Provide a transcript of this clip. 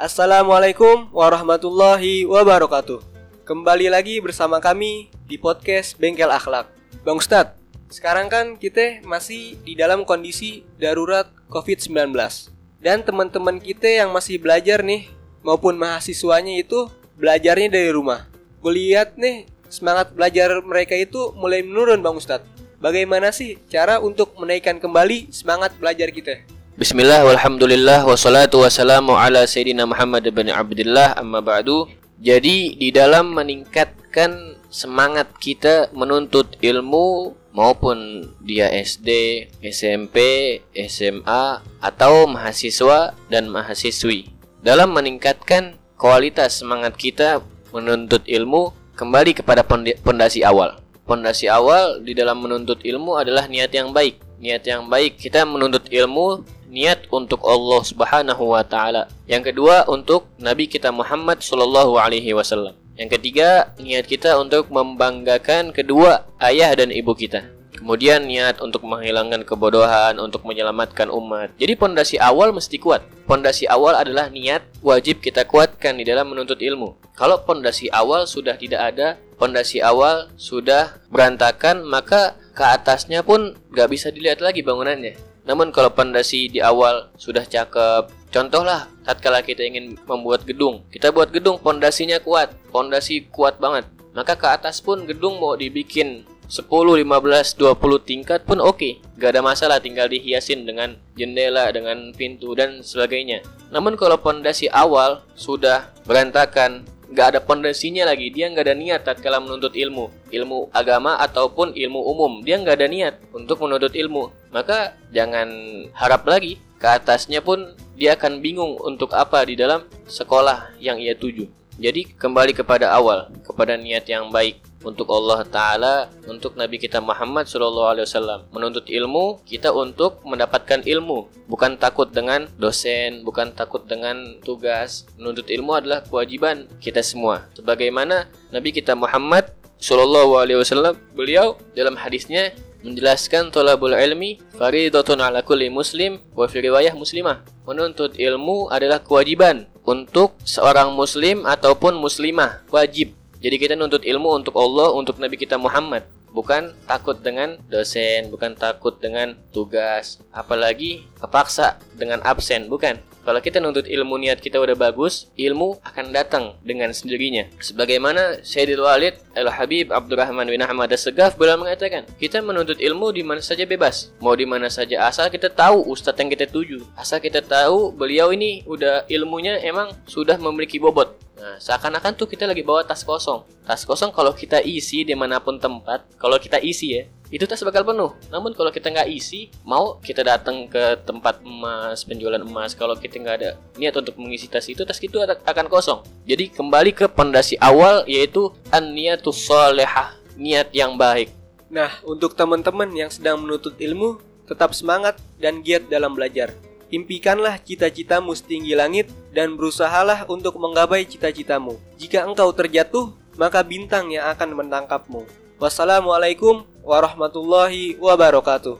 Assalamualaikum warahmatullahi wabarakatuh. Kembali lagi bersama kami di podcast Bengkel Akhlak. Bang Ustadz, sekarang kan kita masih di dalam kondisi darurat COVID-19. Dan teman-teman kita yang masih belajar nih, maupun mahasiswanya itu belajarnya dari rumah. Gue lihat nih, semangat belajar mereka itu mulai menurun Bang Ustadz. Bagaimana sih cara untuk menaikkan kembali semangat belajar kita? Bismillah, walhamdulillah, wassalatu wassalamu ala Sayyidina Muhammad bin Abdullah amma ba'du jadi di dalam meningkatkan semangat kita menuntut ilmu maupun dia SD, SMP, SMA atau mahasiswa dan mahasiswi. Dalam meningkatkan kualitas semangat kita menuntut ilmu kembali kepada pondasi awal. Pondasi awal di dalam menuntut ilmu adalah niat yang baik. Niat yang baik kita menuntut ilmu niat untuk Allah Subhanahu wa taala. Yang kedua untuk Nabi kita Muhammad sallallahu alaihi wasallam. Yang ketiga, niat kita untuk membanggakan kedua ayah dan ibu kita. Kemudian niat untuk menghilangkan kebodohan, untuk menyelamatkan umat. Jadi pondasi awal mesti kuat. Pondasi awal adalah niat wajib kita kuatkan di dalam menuntut ilmu. Kalau pondasi awal sudah tidak ada, pondasi awal sudah berantakan, maka ke atasnya pun nggak bisa dilihat lagi bangunannya. Namun kalau pondasi di awal sudah cakep, contohlah tatkala kita ingin membuat gedung, kita buat gedung pondasinya kuat, pondasi kuat banget. Maka ke atas pun gedung mau dibikin 10, 15, 20 tingkat pun oke. Okay. Gak ada masalah tinggal dihiasin dengan jendela, dengan pintu dan sebagainya. Namun kalau pondasi awal sudah berantakan, nggak ada pondasinya lagi dia nggak ada niat tatkala menuntut ilmu ilmu agama ataupun ilmu umum dia nggak ada niat untuk menuntut ilmu maka jangan harap lagi ke atasnya pun dia akan bingung untuk apa di dalam sekolah yang ia tuju jadi kembali kepada awal kepada niat yang baik untuk Allah Ta'ala, untuk Nabi kita Muhammad SAW. Menuntut ilmu, kita untuk mendapatkan ilmu. Bukan takut dengan dosen, bukan takut dengan tugas. Menuntut ilmu adalah kewajiban kita semua. Sebagaimana Nabi kita Muhammad SAW, beliau dalam hadisnya menjelaskan tolabul ilmi faridatun ala kulli muslim wa fi riwayah muslimah. Menuntut ilmu adalah kewajiban untuk seorang muslim ataupun muslimah, wajib jadi kita nuntut ilmu untuk Allah, untuk Nabi kita Muhammad. Bukan takut dengan dosen, bukan takut dengan tugas, apalagi kepaksa dengan absen, bukan. Kalau kita nuntut ilmu niat kita udah bagus, ilmu akan datang dengan sendirinya. Sebagaimana Sayyidul Walid Al-Habib Abdurrahman bin Ahmad As-Segaf beliau mengatakan, kita menuntut ilmu di mana saja bebas. Mau di mana saja asal kita tahu ustadz yang kita tuju. Asal kita tahu beliau ini udah ilmunya emang sudah memiliki bobot Nah, seakan-akan tuh kita lagi bawa tas kosong. Tas kosong kalau kita isi di mana pun tempat, kalau kita isi ya, itu tas bakal penuh. Namun kalau kita nggak isi, mau kita datang ke tempat emas, penjualan emas, kalau kita nggak ada niat untuk mengisi tas itu, tas itu akan kosong. Jadi kembali ke pondasi awal yaitu an-niyatus solehah, niat yang baik. Nah, untuk teman-teman yang sedang menuntut ilmu, tetap semangat dan giat dalam belajar. Impikanlah cita-citamu setinggi langit dan berusahalah untuk menggapai cita-citamu. Jika engkau terjatuh, maka bintang yang akan menangkapmu. Wassalamualaikum warahmatullahi wabarakatuh.